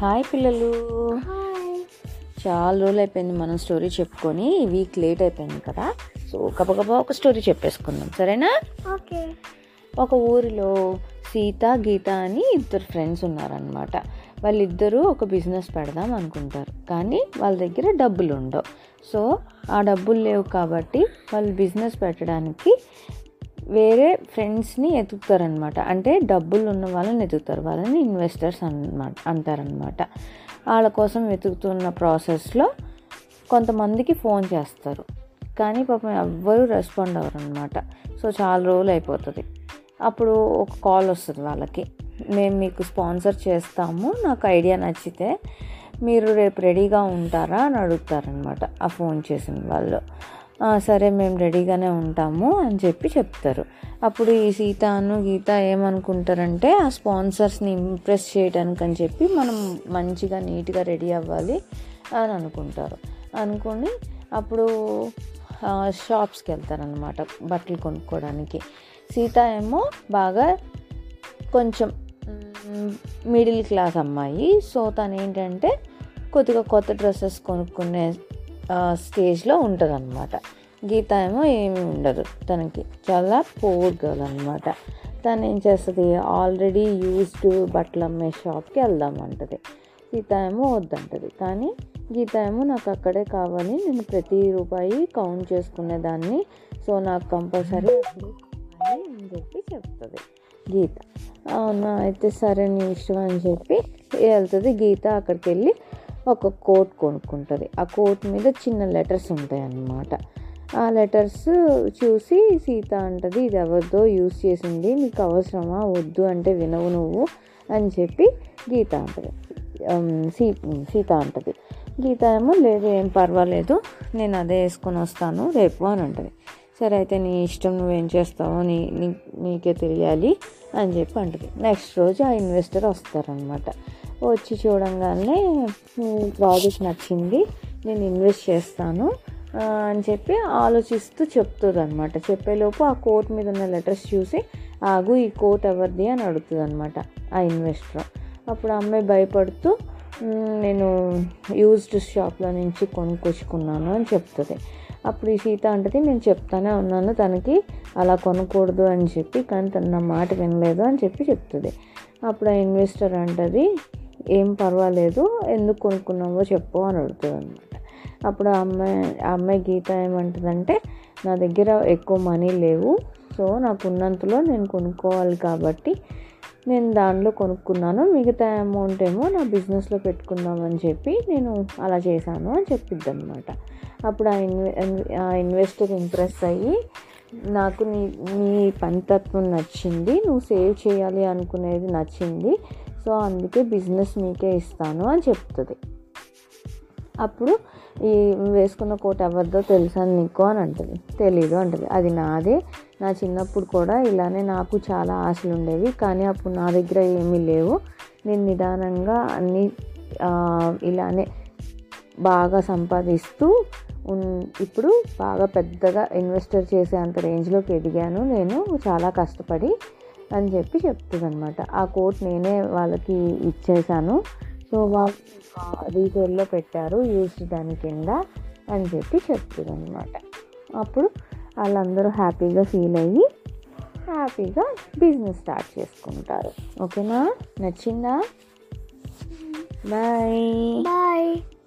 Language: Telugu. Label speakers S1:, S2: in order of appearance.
S1: హాయ్ పిల్లలు. చాలా రోజులు అయిపోయింది మనం స్టోరీ చెప్పుకొని వీక్ లేట్ అయిపోయింది కదా. సో గబగబా ఒక స్టోరీ చెప్పేసుకుందాం. సరేనా?
S2: ఓకే.
S1: ఒక ఊరిలో సీత గీత అని ఇద్దరు ఫ్రెండ్స్ ఉన్నారనమాట వాళ్ళిద్దరూ ఒక బిజినెస్ పెడదాం అనుకుంటారు. కానీ వాళ్ళ దగ్గర డబ్బులు ఉండవు సో ఆ డబ్బులు లేవు కాబట్టి వాళ్ళు బిజినెస్ పెట్టడానికి వేరే ఫ్రెండ్స్ని ఎతుకుతారనమాట అంటే డబ్బులు ఉన్న వాళ్ళని ఎతుకుతారు వాళ్ళని ఇన్వెస్టర్స్ అనమాట అంటారనమాట. వాళ్ళ కోసం వెతుకుతున్న ప్రాసెస్లో కొంతమందికి ఫోన్ చేస్తారు. కానీ పాపం ఎవ్వరూ రెస్పాండ్ అవ్వరు అనమాట సో చాలా రోజులు అయిపోతుంది. అప్పుడు ఒక కాల్ వస్తుంది వాళ్ళకి. మేము మీకు స్పాన్సర్ చేస్తాము. నాకు ఐడియా నచ్చితే మీరు రేపు రెడీగా ఉంటారా? అని అడుగుతారనమాట ఆ ఫోన్ చేసిన వాళ్ళు. సరే మేము రెడీగానే ఉంటాము అని చెప్పి చెప్తారు. అప్పుడు ఈ సీతాను గీత ఏమనుకుంటారంటే ఆ స్పాన్సర్స్ని ఇంప్రెస్ చేయడానికి అని చెప్పి మనం మంచిగా నీట్గా రెడీ అవ్వాలి అని అనుకుంటారు. అనుకుని అప్పుడు షాప్స్కి వెళ్తారనమాట బట్టలు కొనుక్కోవడానికి సీత ఏమో బాగా కొంచెం మిడిల్ క్లాస్ అమ్మాయి. సో తను ఏంటంటే కొద్దిగా కొత్త డ్రెస్సెస్ కొనుక్కునే స్టేజ్లో ఉంటుంది అనమాట గీత ఏమో ఏమీ ఉండదు. తనకి చాలా పోర్ గర్ల్ అనమాట తను ఏం చేస్తుంది ఆల్రెడీ యూస్డ్ బట్టలు అమ్మే షాప్కి వెళ్దామంటది. గీత ఏమో వద్దంటది. కానీ గీత ఏమో నాకు అక్కడే కావాలి. నేను ప్రతి రూపాయి కౌంట్ చేసుకునేదాన్ని సో నాకు కంపల్సరీ అని చెప్పి చెప్తుంది గీత. అవునా? అయితే సరే నీ ఇష్టం అని చెప్పి వెళ్తుంది గీత అక్కడికి వెళ్ళి ఒక కోట్ కొనుక్కుంటుంది. ఆ కోట్ మీద చిన్న లెటర్స్ ఉంటాయి అన్నమాట ఆ లెటర్స్ చూసి సీత అంటది ఇది ఎవరిదో యూస్ చేసింది నీకు అవసరమా? వద్దు అంటే వినవు నువ్వు అని చెప్పి గీత అంటది. సీ సీత అంటది. గీత ఏమో లేదు ఏం పర్వాలేదు నేను అదే వేసుకొని వస్తాను రేపు అని అంటది. సరే అయితే నీ ఇష్టం నువ్వేం చేస్తావో నీ నీ నీకే తెలియాలి అని చెప్పి అంటది. నెక్స్ట్ రోజు ఆ ఇన్వెస్టర్ వస్తారనమాట వచ్చి చూడంగానే ప్రాజెక్ట్ నచ్చింది నేను ఇన్వెస్ట్ చేస్తాను అని చెప్పి ఆలోచిస్తూ చెప్తుంది అనమాట చెప్పేలోపు ఆ కోర్ట్ మీద ఉన్న లెటర్స్ చూసి ఆగు ఈ కోట్ ఎవరిది? అని అడుగుతుంది అనమాట ఆ ఇన్వెస్టర్. అప్పుడు అమ్మాయి భయపడుతూ నేను యూజ్డ్ షాప్లో నుంచి కొనుక్కొచ్చుకున్నాను అని చెప్తుంది. అప్పుడు ఈ సీత అంటది నేను చెప్తానే ఉన్నాను తనకి అలా కొనకూడదు అని చెప్పి కానీ తను నా మాట వినలేదు అని చెప్పి చెప్తుంది. అప్పుడు ఆ ఇన్వెస్టర్ అంటది ఏం పర్వాలేదు ఎందుకు కొనుక్కున్నావో చెప్పు అని అడుగుతుంది అనమాట అప్పుడు ఆ అమ్మాయి ఆ అమ్మాయి గీత ఏమంటుందంటే నా దగ్గర ఎక్కువ మనీ లేవు సో నాకు ఉన్నంతలో నేను కొనుక్కోవాలి కాబట్టి నేను దానిలో కొనుక్కున్నాను మిగతా అమౌంట్ ఏమో నా బిజినెస్లో పెట్టుకుందామని చెప్పి నేను అలా చేశాను అని చెప్పిద్ది అనమాట అప్పుడు ఆ ఇన్వె ఆ ఇన్వెస్టర్ ఇంప్రెస్ అయ్యి నాకు నీ నీ పనితత్వం నచ్చింది నువ్వు సేవ్ చేయాలి అనుకునేది నచ్చింది సో అందుకే బిజినెస్ నీకే ఇస్తాను అని చెప్తుంది. అప్పుడు ఈ వేసుకున్న కోట్ ఎవరిదో తెలుసా నీకు అని అంటది. తెలీదు అంటది. అది నాదే. నా చిన్నప్పుడు కూడా ఇలానే నాకు చాలా ఆశలు ఉండేవి. కానీ అప్పుడు నా దగ్గర ఏమీ లేవు. నేను నిదానంగా అన్నీ ఇలానే బాగా సంపాదిస్తూ ఇప్పుడు బాగా పెద్దగా ఇన్వెస్టర్ చేసే అంత రేంజ్లోకి ఎదిగాను. నేను చాలా కష్టపడి అని చెప్పి చెప్తుంది అనమాట ఆ కోట్ నేనే వాళ్ళకి ఇచ్చేసాను. సో వాళ్ళు రీసేల్లో పెట్టారు యూస్డ్ దాని కింద అని చెప్పి చెప్తుంది అనమాట అప్పుడు వాళ్ళందరూ హ్యాపీగా ఫీల్ అయ్యి హ్యాపీగా బిజినెస్ స్టార్ట్ చేసుకుంటారు. ఓకేనా? నచ్చిందా? బాయ్.
S2: బాయ్.